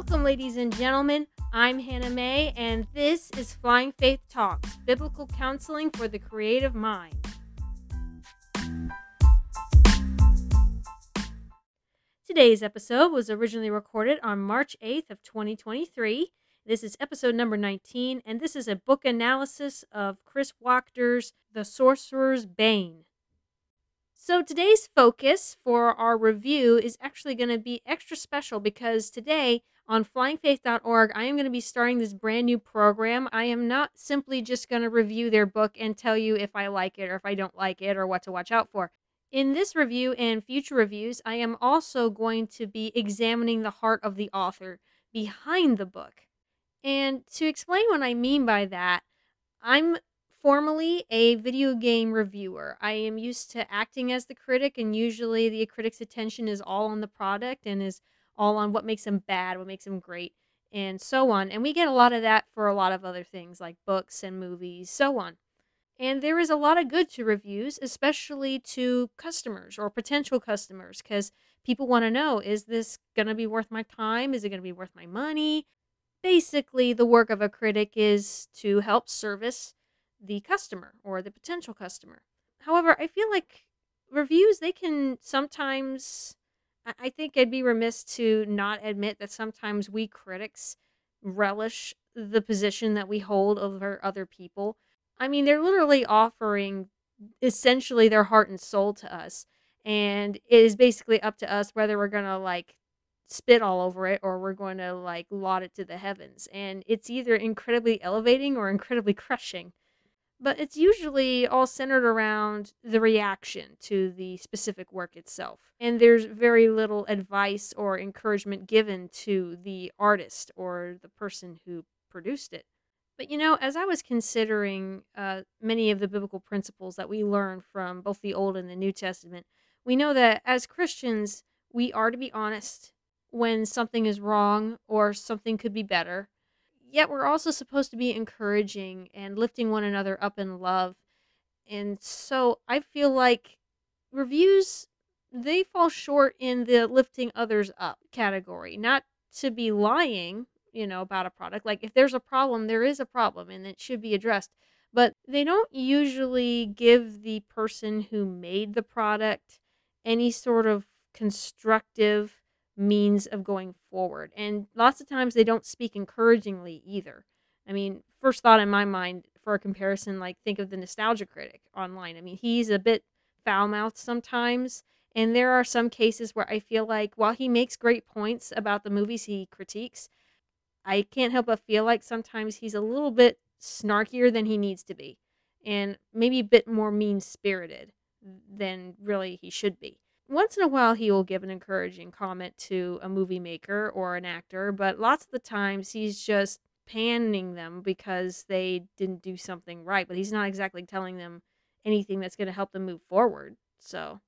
Welcome, ladies and gentlemen. I'm Hannah Mae, and this is Flying Faith Talks Biblical Counseling for the Creative Mind. Today's episode was originally recorded on March 8th of 2023. This is episode number 19, and this is a book analysis of Chris Wachter's The Sorcerer's Bane. So today's focus for our review is actually going to be extra special because today on flyingfaith.org I am going to be starting this brand new program. I am not simply just going to review their book and tell you if I like it or if I don't like it or what to watch out for. In this review and future reviews, I am also going to be examining the heart of the author behind the book. And to explain what I mean by that, I'm formally a video game reviewer. I am used to acting as the critic, and usually the critic's attention is all on the product and is all on what makes them bad, what makes them great, and so on. And we get a lot of that for a lot of other things like books and movies, so on. And there is a lot of good to reviews, especially to customers or potential customers, because people want to know is this going to be worth my time? Is it going to be worth my money? Basically, the work of a critic is to help service the customer or the potential customer. However, I feel like reviews, they can sometimes, I think I'd be remiss to not admit that sometimes we critics relish the position that we hold over other people. I mean, they're literally offering essentially their heart and soul to us. And it is basically up to us whether we're going to like spit all over it or we're going to like laud it to the heavens. And it's either incredibly elevating or incredibly crushing but it's usually all centered around the reaction to the specific work itself. And there's very little advice or encouragement given to the artist or the person who produced it. But you know, as I was considering uh, many of the biblical principles that we learn from both the Old and the New Testament, we know that as Christians, we are to be honest when something is wrong or something could be better yet we're also supposed to be encouraging and lifting one another up in love. And so I feel like reviews they fall short in the lifting others up category. Not to be lying, you know, about a product. Like if there's a problem, there is a problem and it should be addressed. But they don't usually give the person who made the product any sort of constructive means of going forward. And lots of times they don't speak encouragingly either. I mean, first thought in my mind for a comparison, like think of the nostalgia critic online. I mean, he's a bit foul mouthed sometimes. And there are some cases where I feel like while he makes great points about the movies he critiques, I can't help but feel like sometimes he's a little bit snarkier than he needs to be and maybe a bit more mean spirited than really he should be once in a while he will give an encouraging comment to a movie maker or an actor, but lots of the times he's just panning them because they didn't do something right, but he's not exactly telling them anything that's going to help them move forward. So,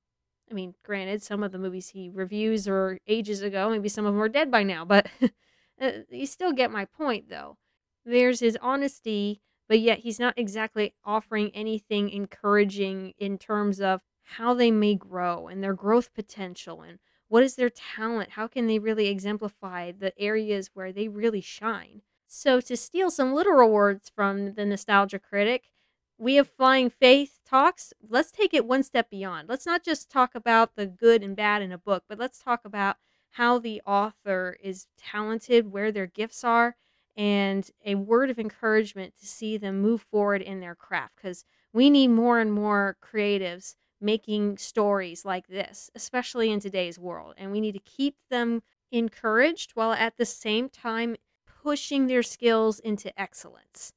I mean, granted, some of the movies he reviews are ages ago, maybe some of them are dead by now, but uh, you still get my point though. There's his honesty, but yet he's not exactly offering anything encouraging in terms of how they may grow and their growth potential and what is their talent? How can they really exemplify the areas where they really shine? So, to steal some literal words from the nostalgia critic, we have Flying Faith talks. Let's take it one step beyond. Let's not just talk about the good and bad in a book, but let's talk about how the author is talented, where their gifts are, and a word of encouragement to see them move forward in their craft. Because we need more and more creatives making stories like this, especially in today's world. And we need to keep them encouraged while at the same time pushing their skills into excellence.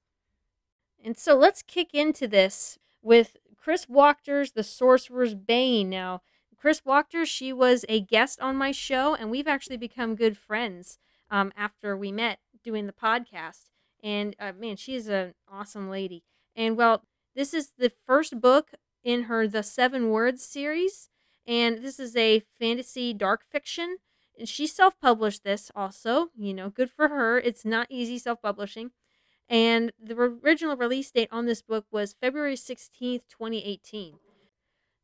And so let's kick into this with Chris Wachter's The Sorcerer's Bane. Now, Chris Wachter, she was a guest on my show, and we've actually become good friends um, after we met doing the podcast. And uh, man, she is an awesome lady. And well, this is the first book in her The Seven Words series. And this is a fantasy dark fiction. And she self published this also. You know, good for her. It's not easy self publishing. And the original release date on this book was February 16th, 2018.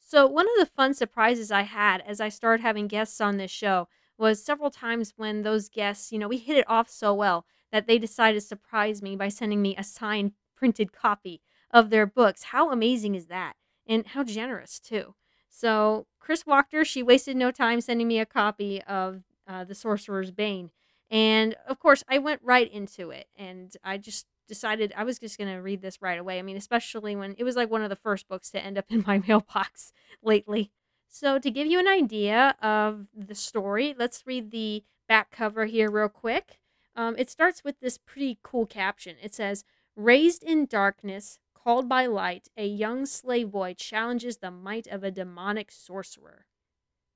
So, one of the fun surprises I had as I started having guests on this show was several times when those guests, you know, we hit it off so well that they decided to surprise me by sending me a signed printed copy of their books. How amazing is that? And how generous, too. So, Chris Wachter, she wasted no time sending me a copy of uh, The Sorcerer's Bane. And of course, I went right into it and I just decided I was just going to read this right away. I mean, especially when it was like one of the first books to end up in my mailbox lately. So, to give you an idea of the story, let's read the back cover here real quick. Um, it starts with this pretty cool caption. It says, Raised in darkness, called by light, a young slave boy challenges the might of a demonic sorcerer.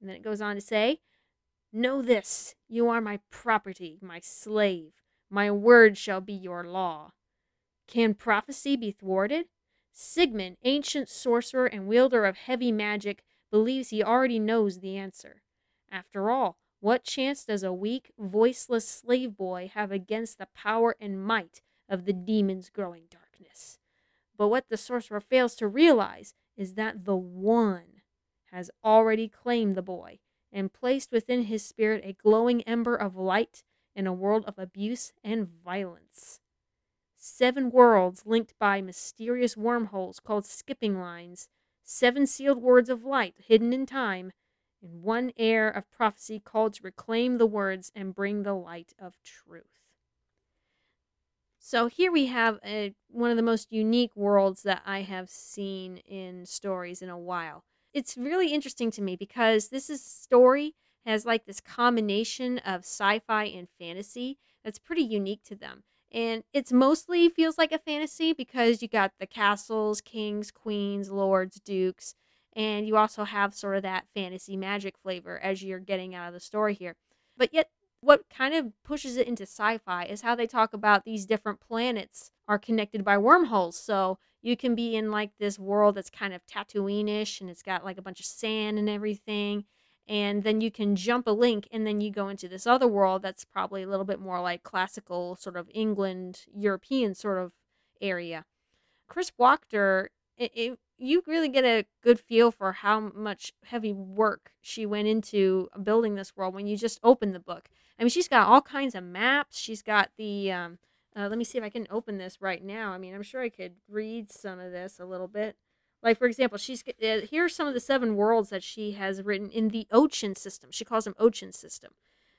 And then it goes on to say, Know this, you are my property, my slave. My word shall be your law. Can prophecy be thwarted? Sigmund, ancient sorcerer and wielder of heavy magic, believes he already knows the answer. After all, what chance does a weak, voiceless slave boy have against the power and might of the demon's growing darkness? But what the sorcerer fails to realize is that the One has already claimed the boy and placed within his spirit a glowing ember of light in a world of abuse and violence. Seven worlds linked by mysterious wormholes called skipping lines, seven sealed words of light hidden in time, and one heir of prophecy called to reclaim the words and bring the light of truth. So here we have a, one of the most unique worlds that I have seen in stories in a while. It's really interesting to me because this is story has like this combination of sci-fi and fantasy that's pretty unique to them. And it's mostly feels like a fantasy because you got the castles, kings, queens, lords, dukes, and you also have sort of that fantasy magic flavor as you're getting out of the story here. But yet what kind of pushes it into sci-fi is how they talk about these different planets are connected by wormholes. So you can be in like this world that's kind of Tatooine-ish and it's got like a bunch of sand and everything. And then you can jump a link and then you go into this other world that's probably a little bit more like classical sort of England, European sort of area. Chris Wachter, it, it, you really get a good feel for how much heavy work she went into building this world when you just open the book. I mean, she's got all kinds of maps. She's got the. Um, uh, let me see if I can open this right now. I mean, I'm sure I could read some of this a little bit. Like for example, she's uh, here are some of the seven worlds that she has written in the Ocean system. She calls them Ocean system.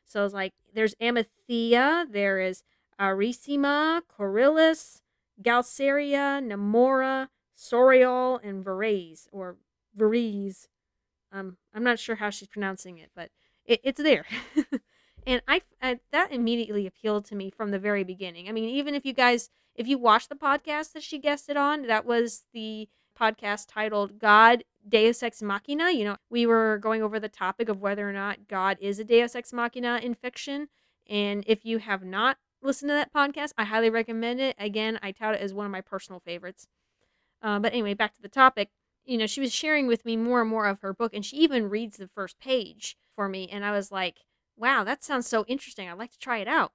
So it's like there's Amethea, there is Arisima, Coryllis, Galceria, Namora, Soriol, and Varese or Varese. Um, I'm not sure how she's pronouncing it, but it, it's there. and I, I, that immediately appealed to me from the very beginning. I mean, even if you guys if you watch the podcast that she guested on, that was the podcast titled God Deus Ex Machina. You know, we were going over the topic of whether or not God is a Deus Ex Machina in fiction. And if you have not listened to that podcast, I highly recommend it. Again, I tout it as one of my personal favorites. Uh, but anyway, back to the topic. You know, she was sharing with me more and more of her book, and she even reads the first page for me. And I was like, wow, that sounds so interesting. I'd like to try it out.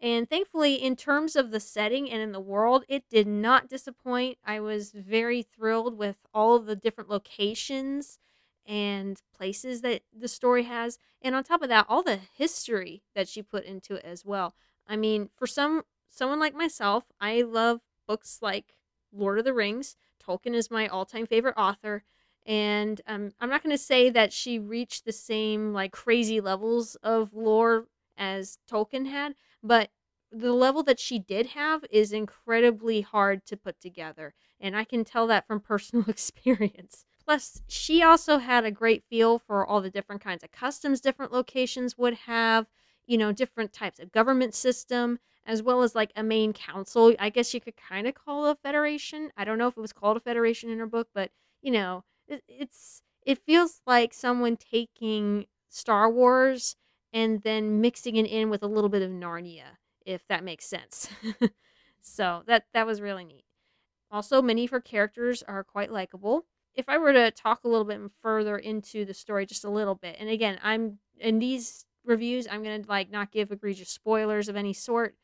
And thankfully, in terms of the setting and in the world, it did not disappoint. I was very thrilled with all of the different locations and places that the story has. And on top of that, all the history that she put into it as well. I mean, for some someone like myself, I love books like Lord of the Rings. Tolkien is my all-time favorite author and um, i'm not going to say that she reached the same like crazy levels of lore as tolkien had but the level that she did have is incredibly hard to put together and i can tell that from personal experience. Plus she also had a great feel for all the different kinds of customs different locations would have you know different types of government system as well as like a main council i guess you could kind of call a federation. I don't know if it was called a federation in her book but you know it's it feels like someone taking Star Wars and then mixing it in with a little bit of Narnia, if that makes sense. so that that was really neat. Also, many of her characters are quite likable. If I were to talk a little bit further into the story, just a little bit, and again, I'm in these reviews, I'm gonna like not give egregious spoilers of any sort.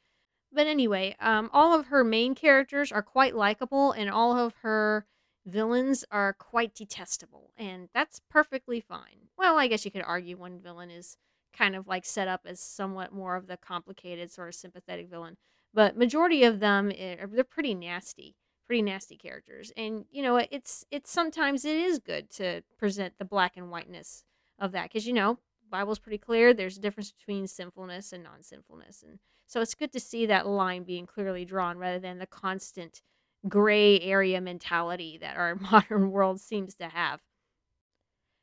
But anyway, um, all of her main characters are quite likable, and all of her villains are quite detestable, and that's perfectly fine. Well, I guess you could argue one villain is kind of like set up as somewhat more of the complicated sort of sympathetic villain. But majority of them eh, they're pretty nasty, pretty nasty characters. And you know, it's it's sometimes it is good to present the black and whiteness of that because you know Bible's pretty clear. There's a difference between sinfulness and non-sinfulness, and so it's good to see that line being clearly drawn rather than the constant gray area mentality that our modern world seems to have.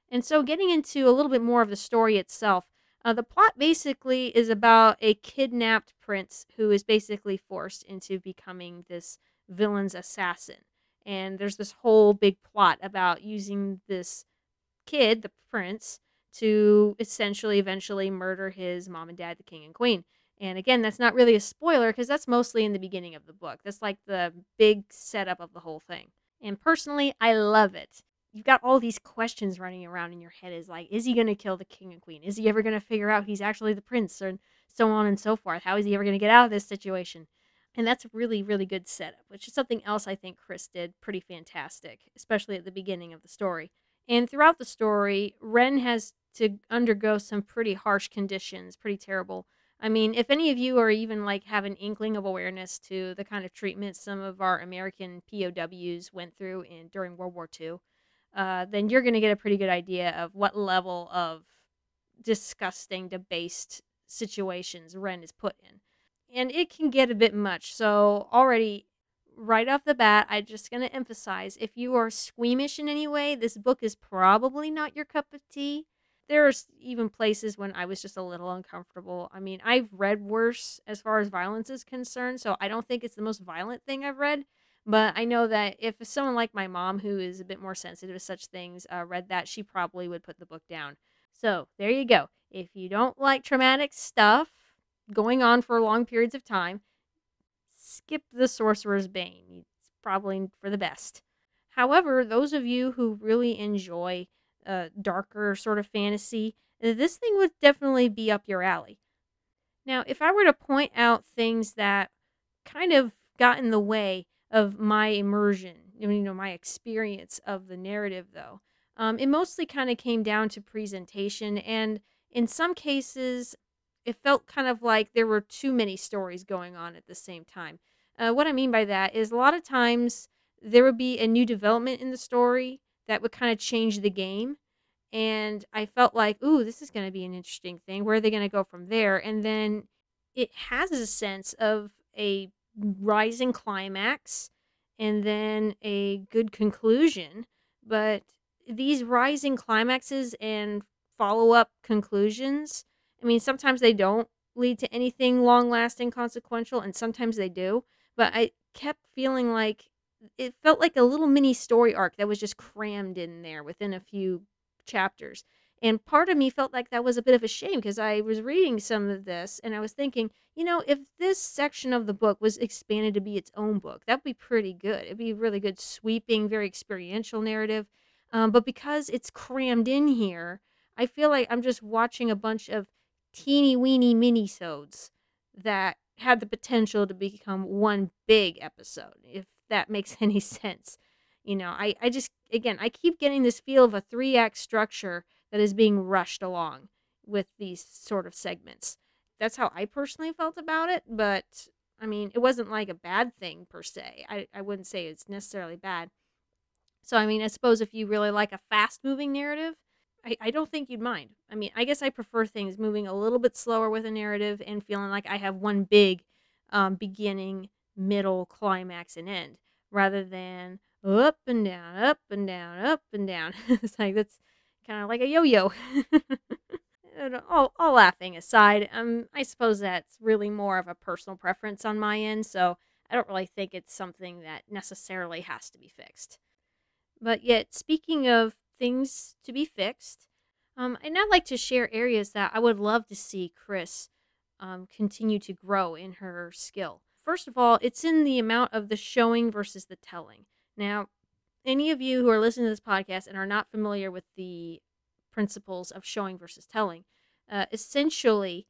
And so, getting into a little bit more of the story itself, uh, the plot basically is about a kidnapped prince who is basically forced into becoming this villain's assassin. And there's this whole big plot about using this kid, the prince, to essentially eventually murder his mom and dad, the king and queen. And again, that's not really a spoiler because that's mostly in the beginning of the book. That's like the big setup of the whole thing. And personally, I love it. You've got all these questions running around in your head is like, is he going to kill the king and queen? Is he ever going to figure out he's actually the prince? And so on and so forth. How is he ever going to get out of this situation? And that's a really, really good setup, which is something else I think Chris did pretty fantastic, especially at the beginning of the story. And throughout the story, Ren has to undergo some pretty harsh conditions, pretty terrible. I mean, if any of you are even like have an inkling of awareness to the kind of treatment some of our American POWs went through in during World War II, uh, then you're going to get a pretty good idea of what level of disgusting, debased situations Ren is put in. And it can get a bit much. So already right off the bat, I'm just going to emphasize if you are squeamish in any way, this book is probably not your cup of tea. There's even places when I was just a little uncomfortable. I mean, I've read worse as far as violence is concerned, so I don't think it's the most violent thing I've read. But I know that if someone like my mom, who is a bit more sensitive to such things, uh, read that, she probably would put the book down. So there you go. If you don't like traumatic stuff going on for long periods of time, skip the Sorcerer's Bane. It's probably for the best. However, those of you who really enjoy uh, darker sort of fantasy, uh, this thing would definitely be up your alley. Now, if I were to point out things that kind of got in the way of my immersion, you know, my experience of the narrative, though, um, it mostly kind of came down to presentation, and in some cases, it felt kind of like there were too many stories going on at the same time. Uh, what I mean by that is a lot of times there would be a new development in the story that would kind of change the game. And I felt like, ooh, this is going to be an interesting thing. Where are they going to go from there? And then it has a sense of a rising climax and then a good conclusion. But these rising climaxes and follow up conclusions I mean, sometimes they don't lead to anything long lasting consequential, and sometimes they do. But I kept feeling like it felt like a little mini story arc that was just crammed in there within a few chapters. And part of me felt like that was a bit of a shame because I was reading some of this and I was thinking, you know, if this section of the book was expanded to be its own book, that'd be pretty good. It'd be a really good, sweeping, very experiential narrative. Um, but because it's crammed in here, I feel like I'm just watching a bunch of teeny weeny mini-sodes that had the potential to become one big episode, if that makes any sense. You know, I, I just, again, I keep getting this feel of a three act structure that is being rushed along with these sort of segments. That's how I personally felt about it, but I mean, it wasn't like a bad thing per se. I, I wouldn't say it's necessarily bad. So, I mean, I suppose if you really like a fast moving narrative, I, I don't think you'd mind. I mean, I guess I prefer things moving a little bit slower with a narrative and feeling like I have one big um, beginning, middle, climax, and end rather than up and down, up and down, up and down. it's like that's kind of like a yo-yo. all, all laughing aside, um, I suppose that's really more of a personal preference on my end, so I don't really think it's something that necessarily has to be fixed. But yet, speaking of things to be fixed. Um, and I'd like to share areas that I would love to see Chris um, continue to grow in her skill. First of all, it's in the amount of the showing versus the telling. Now, any of you who are listening to this podcast and are not familiar with the principles of showing versus telling, uh, essentially,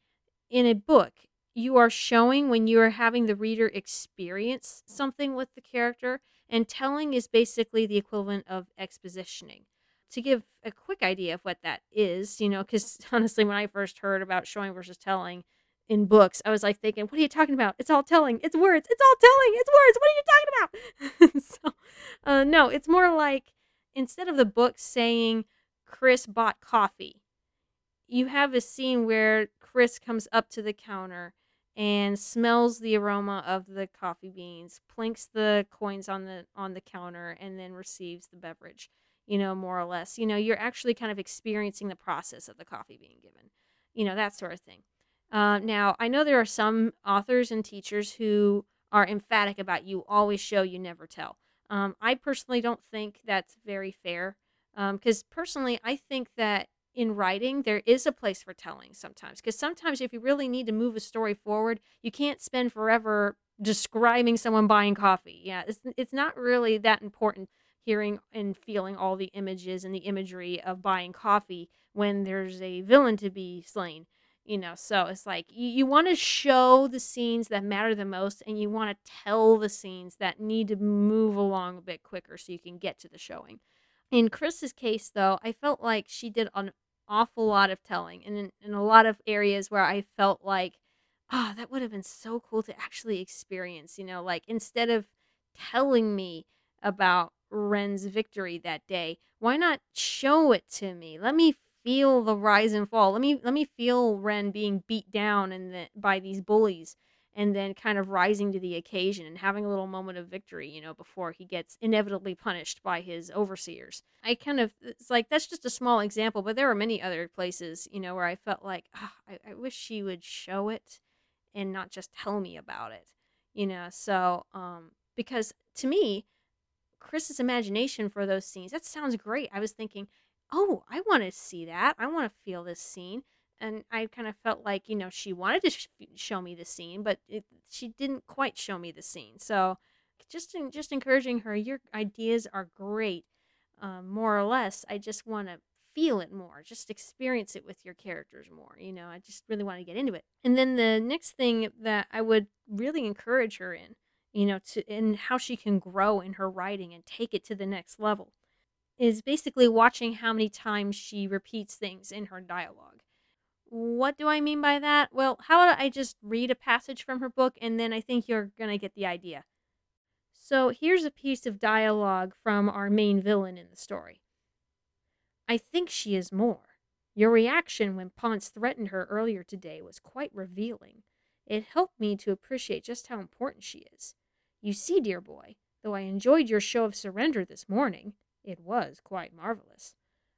in a book, you are showing when you are having the reader experience something with the character, and telling is basically the equivalent of expositioning. To give a quick idea of what that is, you know, because honestly, when I first heard about showing versus telling in books, I was like thinking, what are you talking about? It's all telling. It's words. It's all telling. It's words. What are you talking about? so, uh, no, it's more like instead of the book saying Chris bought coffee, you have a scene where Chris comes up to the counter and smells the aroma of the coffee beans, plinks the coins on the on the counter, and then receives the beverage. You know, more or less. You know, you're actually kind of experiencing the process of the coffee being given. You know, that sort of thing. Uh, now, I know there are some authors and teachers who are emphatic about you always show, you never tell. Um, I personally don't think that's very fair because um, personally, I think that in writing, there is a place for telling sometimes. Because sometimes, if you really need to move a story forward, you can't spend forever describing someone buying coffee. Yeah, it's, it's not really that important hearing and feeling all the images and the imagery of buying coffee when there's a villain to be slain. You know, so it's like you, you want to show the scenes that matter the most and you want to tell the scenes that need to move along a bit quicker so you can get to the showing. In Chris's case, though, I felt like she did an awful lot of telling and in, in a lot of areas where I felt like, oh, that would have been so cool to actually experience, you know, like instead of telling me about Ren's victory that day, why not show it to me? Let me feel the rise and fall. Let me let me feel Ren being beat down and the, by these bullies and then kind of rising to the occasion and having a little moment of victory, you know, before he gets inevitably punished by his overseers. I kind of, it's like, that's just a small example, but there are many other places, you know, where I felt like, oh, I, I wish she would show it and not just tell me about it, you know, so, um, because to me, Chris's imagination for those scenes, that sounds great. I was thinking, oh, I want to see that. I want to feel this scene and I kind of felt like you know she wanted to sh- show me the scene, but it, she didn't quite show me the scene. So just in, just encouraging her, your ideas are great. Um, more or less, I just want to feel it more, just experience it with your characters more. You know, I just really want to get into it. And then the next thing that I would really encourage her in, you know, to in how she can grow in her writing and take it to the next level, is basically watching how many times she repeats things in her dialogue what do I mean by that? Well, how about I just read a passage from her book and then I think you're going to get the idea. So here's a piece of dialogue from our main villain in the story. I think she is more. Your reaction when Ponce threatened her earlier today was quite revealing. It helped me to appreciate just how important she is. You see, dear boy, though I enjoyed your show of surrender this morning, it was quite marvelous.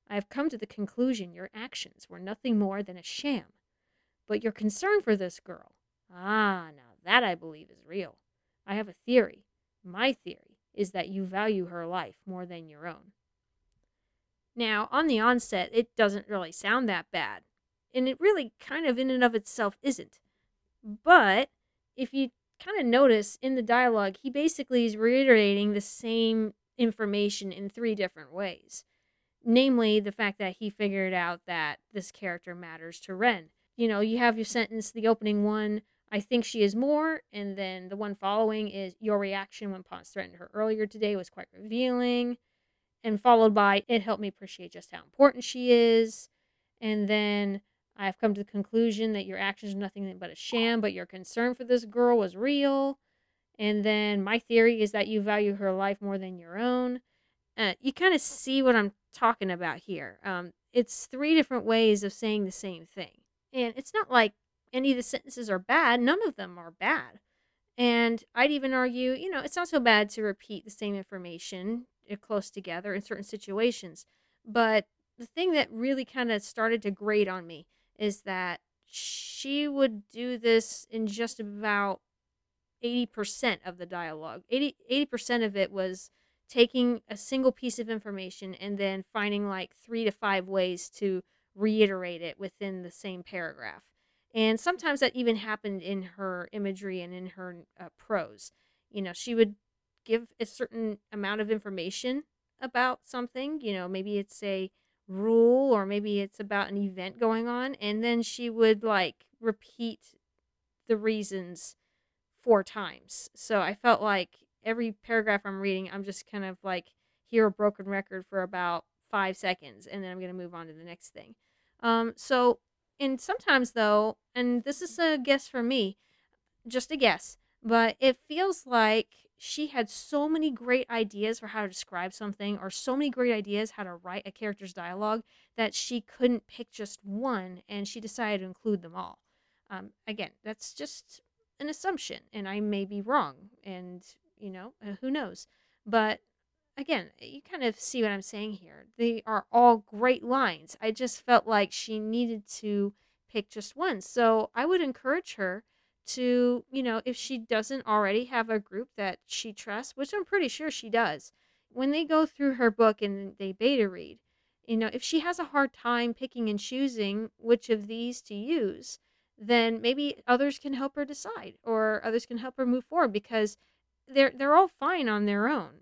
I have come to the conclusion your actions were nothing more than a sham. But your concern for this girl, ah, now that I believe is real. I have a theory. My theory is that you value her life more than your own. Now, on the onset, it doesn't really sound that bad. And it really kind of in and of itself isn't. But if you kind of notice in the dialogue, he basically is reiterating the same information in three different ways namely the fact that he figured out that this character matters to Ren. You know, you have your sentence, the opening one, I think she is more, and then the one following is your reaction when Ponce threatened her earlier today was quite revealing, and followed by it helped me appreciate just how important she is, and then I've come to the conclusion that your actions are nothing but a sham, but your concern for this girl was real. And then my theory is that you value her life more than your own. Uh, you kind of see what I'm talking about here. Um, it's three different ways of saying the same thing. And it's not like any of the sentences are bad, none of them are bad. And I'd even argue, you know, it's not so bad to repeat the same information uh, close together in certain situations. But the thing that really kind of started to grate on me is that she would do this in just about 80% of the dialogue. 80, 80% of it was taking a single piece of information and then finding like three to five ways to reiterate it within the same paragraph. And sometimes that even happened in her imagery and in her uh, prose. You know, she would give a certain amount of information about something. You know, maybe it's a rule or maybe it's about an event going on. And then she would like repeat the reasons four times. So I felt like every paragraph I'm reading, I'm just kind of like hear a broken record for about five seconds and then I'm going to move on to the next thing. Um, so, and sometimes though, and this is a guess for me, just a guess, but it feels like she had so many great ideas for how to describe something or so many great ideas how to write a character's dialogue that she couldn't pick just one and she decided to include them all. Um, again, that's just an assumption and I may be wrong and, you know, uh, who knows. But again, you kind of see what I'm saying here. They are all great lines. I just felt like she needed to pick just one. So I would encourage her to, you know, if she doesn't already have a group that she trusts, which I'm pretty sure she does, when they go through her book and they beta read, you know, if she has a hard time picking and choosing which of these to use, then maybe others can help her decide or others can help her move forward because they're they're all fine on their own.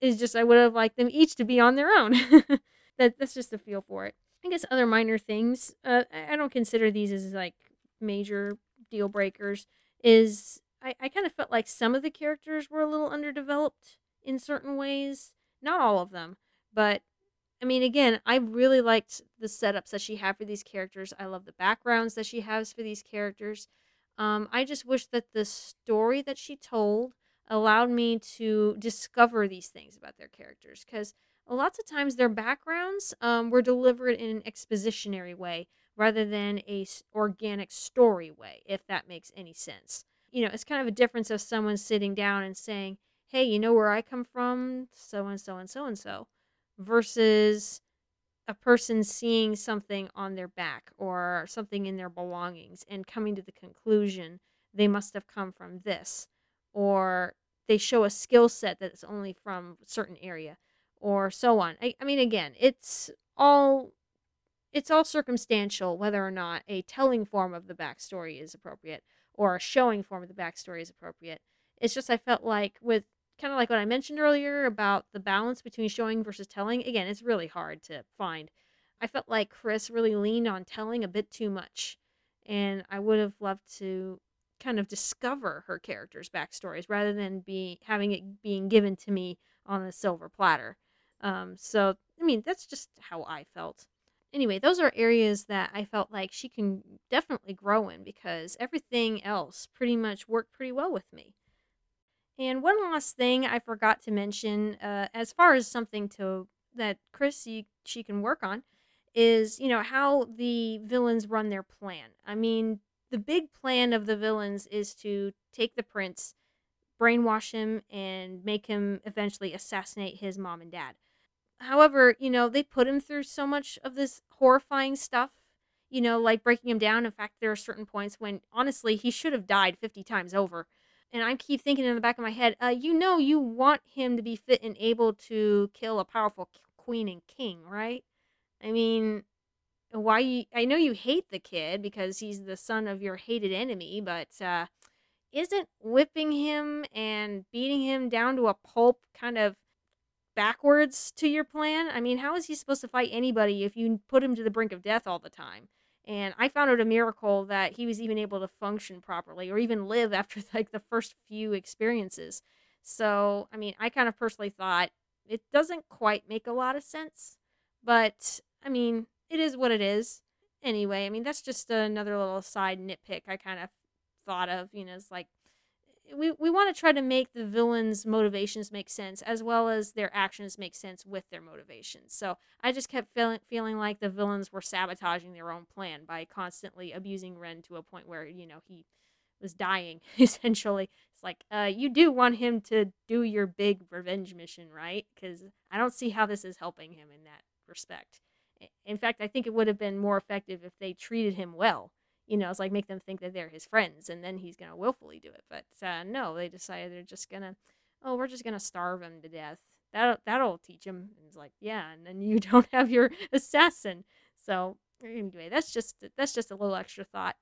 It's just I would have liked them each to be on their own. that that's just the feel for it. I guess other minor things. Uh, I don't consider these as like major deal breakers. Is I, I kind of felt like some of the characters were a little underdeveloped in certain ways. Not all of them, but I mean, again, I really liked the setups that she had for these characters. I love the backgrounds that she has for these characters. Um, I just wish that the story that she told allowed me to discover these things about their characters because a lots of times their backgrounds um, were delivered in an expositionary way rather than a organic story way if that makes any sense you know it's kind of a difference of someone sitting down and saying hey you know where i come from so and so and so and so versus a person seeing something on their back or something in their belongings and coming to the conclusion they must have come from this or they show a skill set that's only from a certain area or so on. I, I mean again, it's all it's all circumstantial whether or not a telling form of the backstory is appropriate or a showing form of the backstory is appropriate. It's just I felt like with kind of like what I mentioned earlier about the balance between showing versus telling, again, it's really hard to find. I felt like Chris really leaned on telling a bit too much. And I would have loved to kind of discover her character's backstories rather than be having it being given to me on a silver platter. Um, so I mean that's just how I felt. Anyway, those are areas that I felt like she can definitely grow in because everything else pretty much worked pretty well with me. And one last thing I forgot to mention, uh, as far as something to that Chris she, can work on, is you know how the villains run their plan. I mean, the big plan of the villains is to take the prince, brainwash him, and make him eventually assassinate his mom and dad. However, you know, they put him through so much of this horrifying stuff, you know, like breaking him down. In fact, there are certain points when honestly he should have died 50 times over. And I keep thinking in the back of my head, uh, you know, you want him to be fit and able to kill a powerful queen and king, right? I mean, why you I know you hate the kid because he's the son of your hated enemy, but uh isn't whipping him and beating him down to a pulp kind of backwards to your plan? I mean, how is he supposed to fight anybody if you put him to the brink of death all the time? And I found it a miracle that he was even able to function properly or even live after like the first few experiences. So, I mean, I kind of personally thought it doesn't quite make a lot of sense, but I mean, it is what it is. Anyway, I mean that's just another little side nitpick I kind of thought of. You know, it's like we we want to try to make the villains' motivations make sense as well as their actions make sense with their motivations. So I just kept feeling feeling like the villains were sabotaging their own plan by constantly abusing Ren to a point where you know he was dying essentially. It's like uh, you do want him to do your big revenge mission, right? Because I don't see how this is helping him in that respect. In fact, I think it would have been more effective if they treated him well. You know, it's like make them think that they're his friends, and then he's gonna willfully do it. But uh, no, they decided they're just gonna, oh, we're just gonna starve him to death. That that'll teach him. And it's like, yeah, and then you don't have your assassin. So anyway, that's just that's just a little extra thought.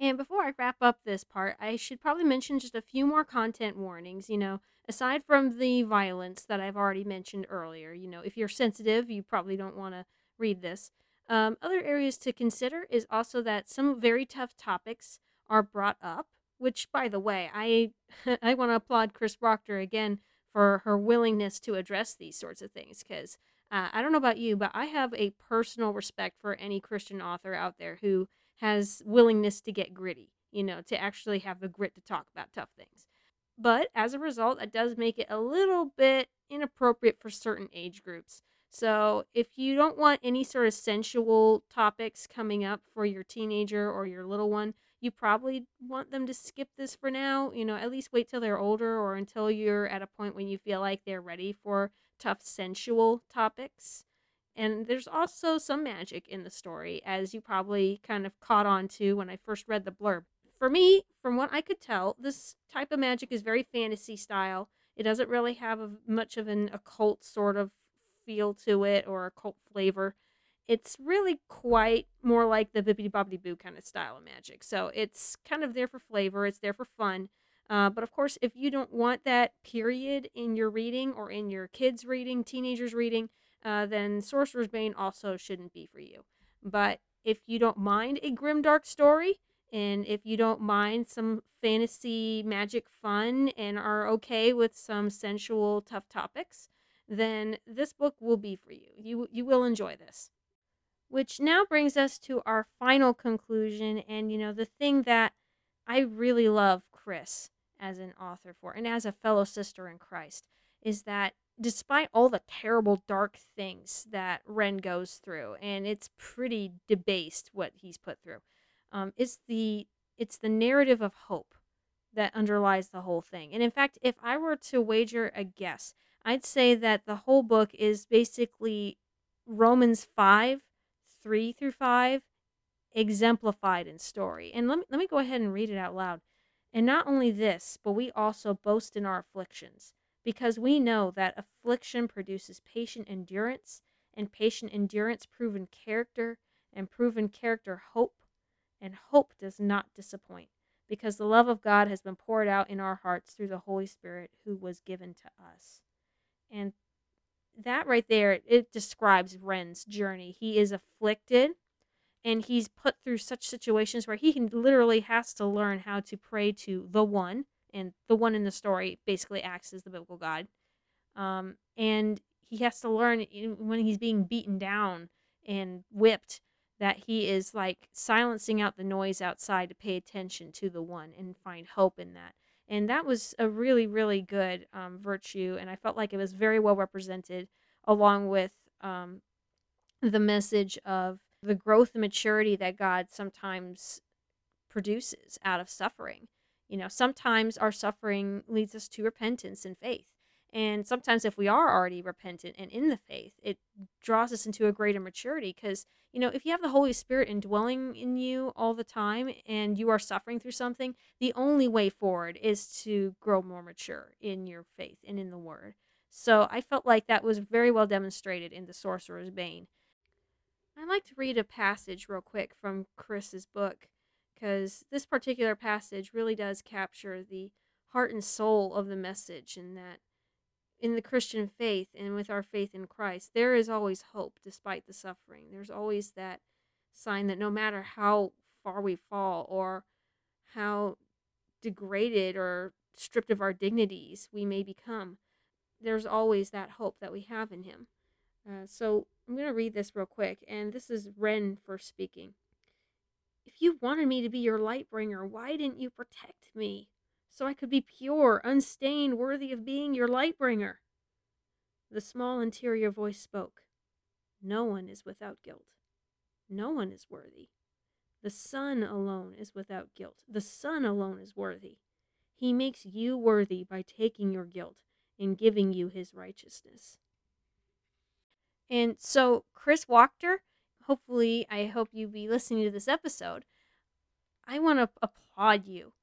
And before I wrap up this part, I should probably mention just a few more content warnings. You know, aside from the violence that I've already mentioned earlier, you know, if you're sensitive, you probably don't want to read this. Um, other areas to consider is also that some very tough topics are brought up, which, by the way, I I want to applaud Chris Wachter again for her willingness to address these sorts of things because Uh, I don't know about you, but I have a personal respect for any Christian author out there who has willingness to get gritty, you know, to actually have the grit to talk about tough things. But as a result, that does make it a little bit inappropriate for certain age groups. So if you don't want any sort of sensual topics coming up for your teenager or your little one, you probably want them to skip this for now. You know, at least wait till they're older or until you're at a point when you feel like they're ready for tough sensual topics. And there's also some magic in the story, as you probably kind of caught on to when I first read the blurb. For me, from what I could tell, this type of magic is very fantasy style. It doesn't really have a, much of an occult sort of feel to it or a cult flavor. It's really quite more like the bibbidi bobbidi boo kind of style of magic. So it's kind of there for flavor, it's there for fun. Uh, but of course, if you don't want that period in your reading or in your kids' reading, teenagers' reading, uh, then Sorcerer's Bane also shouldn't be for you. But if you don't mind a grim dark story, and if you don't mind some fantasy magic fun and are okay with some sensual tough topics, then this book will be for you. You you will enjoy this. Which now brings us to our final conclusion and you know the thing that I really love Chris as an author for and as a fellow sister in Christ is that despite all the terrible dark things that Ren goes through, and it's pretty debased what he's put through, um, it's the it's the narrative of hope that underlies the whole thing. And in fact, if I were to wager a guess, I'd say that the whole book is basically Romans five, three through five, exemplified in story. And let me, let me go ahead and read it out loud. And not only this, but we also boast in our afflictions because we know that affliction produces patient endurance, and patient endurance proven character, and proven character hope, and hope does not disappoint, because the love of God has been poured out in our hearts through the Holy Spirit who was given to us. And that right there, it describes Ren's journey. He is afflicted and he's put through such situations where he literally has to learn how to pray to the one and the one in the story basically acts as the biblical God. Um, and he has to learn when he's being beaten down and whipped that he is like silencing out the noise outside to pay attention to the one and find hope in that. And that was a really, really good um, virtue. And I felt like it was very well represented along with um, the message of the growth and maturity that God sometimes produces out of suffering. You know, sometimes our suffering leads us to repentance and faith. And sometimes, if we are already repentant and in the faith, it draws us into a greater maturity. Because, you know, if you have the Holy Spirit indwelling in you all the time and you are suffering through something, the only way forward is to grow more mature in your faith and in the Word. So I felt like that was very well demonstrated in The Sorcerer's Bane. I'd like to read a passage real quick from Chris's book because this particular passage really does capture the heart and soul of the message and that in the Christian faith and with our faith in Christ, there is always hope despite the suffering. There's always that sign that no matter how far we fall or how degraded or stripped of our dignities we may become, there's always that hope that we have in Him. Uh, so I'm going to read this real quick, and this is Ren first speaking. If you wanted me to be your light bringer, why didn't you protect me? So I could be pure, unstained, worthy of being your light bringer. The small interior voice spoke. No one is without guilt. No one is worthy. The Son alone is without guilt. The Son alone is worthy. He makes you worthy by taking your guilt and giving you his righteousness. And so, Chris Wachter, hopefully, I hope you be listening to this episode. I want to applaud you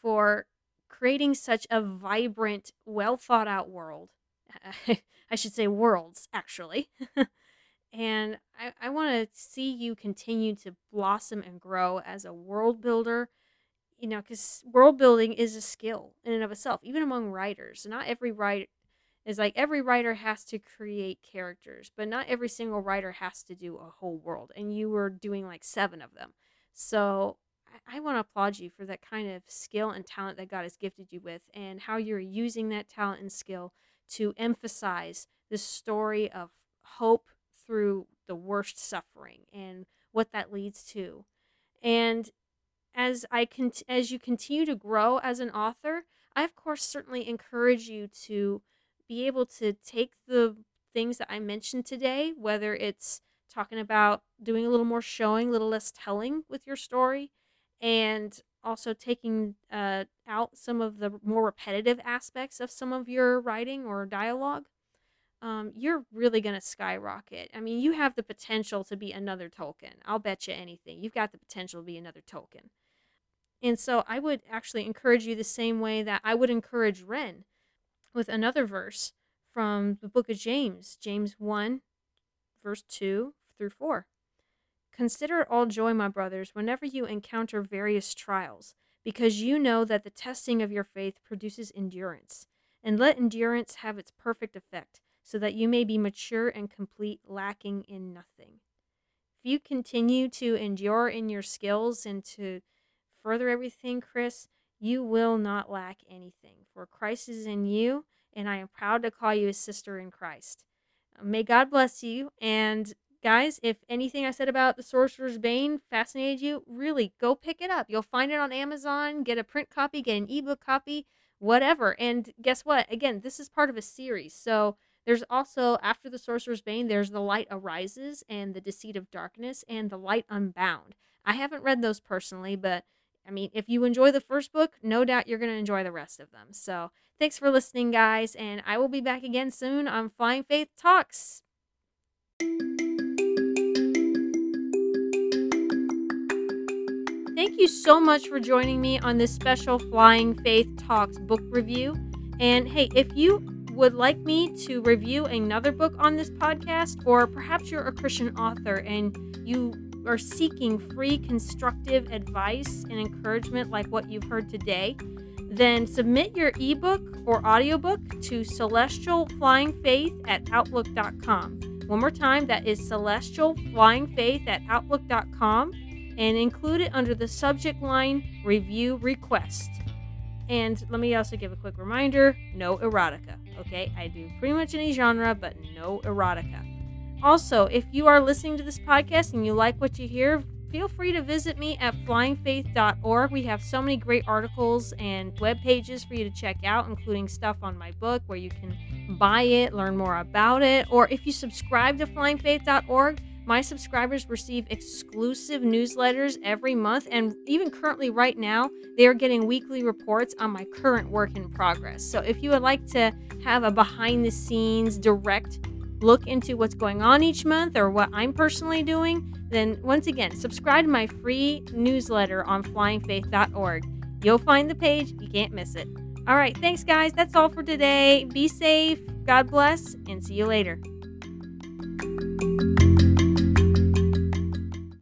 for creating such a vibrant, well thought out world. I should say worlds, actually. and I, I want to see you continue to blossom and grow as a world builder. You know, because world building is a skill in and of itself, even among writers. Not every writer is like every writer has to create characters, but not every single writer has to do a whole world. And you were doing like seven of them. So I, want to applaud you for that kind of skill and talent that God has gifted you with and how you're using that talent and skill to emphasize the story of hope through the worst suffering and what that leads to. And as I con- as you continue to grow as an author, I of course certainly encourage you to be able to take the things that I mentioned today, whether it's talking about doing a little more showing, a little less telling with your story, and also taking uh, out some of the more repetitive aspects of some of your writing or dialogue, um, you're really going to skyrocket. I mean, you have the potential to be another Tolkien. I'll bet you anything. You've got the potential to be another Tolkien. And so I would actually encourage you the same way that I would encourage Ren with another verse from the book of James, James 1, verse 2 through 4. Consider all joy, my brothers, whenever you encounter various trials, because you know that the testing of your faith produces endurance. And let endurance have its perfect effect, so that you may be mature and complete, lacking in nothing. If you continue to endure in your skills and to further everything, Chris, you will not lack anything. For Christ is in you, and I am proud to call you a sister in Christ. May God bless you. And guys, if anything I said about the Sorcerer's Bane fascinated you, really go pick it up. You'll find it on Amazon, get a print copy, get an ebook copy, whatever. And guess what? Again, this is part of a series. So there's also, after the Sorcerer's Bane, there's The Light Arises and The Deceit of Darkness and The Light Unbound. I haven't read those personally, but I mean, if you enjoy the first book, no doubt you're going to enjoy the rest of them. So, thanks for listening, guys, and I will be back again soon on Flying Faith Talks. Thank you so much for joining me on this special Flying Faith Talks book review. And hey, if you would like me to review another book on this podcast, or perhaps you're a Christian author and you are seeking free constructive advice and encouragement like what you've heard today, then submit your ebook or audiobook to celestialflyingfaith at outlook.com. One more time, that is celestialflyingfaith at outlook.com and include it under the subject line review request. And let me also give a quick reminder no erotica. Okay, I do pretty much any genre, but no erotica. Also, if you are listening to this podcast and you like what you hear, feel free to visit me at flyingfaith.org. We have so many great articles and web pages for you to check out, including stuff on my book where you can buy it, learn more about it, or if you subscribe to flyingfaith.org, my subscribers receive exclusive newsletters every month, and even currently, right now, they are getting weekly reports on my current work in progress. So, if you would like to have a behind the scenes direct look into what's going on each month or what I'm personally doing, then once again, subscribe to my free newsletter on flyingfaith.org. You'll find the page, you can't miss it. All right, thanks, guys. That's all for today. Be safe, God bless, and see you later.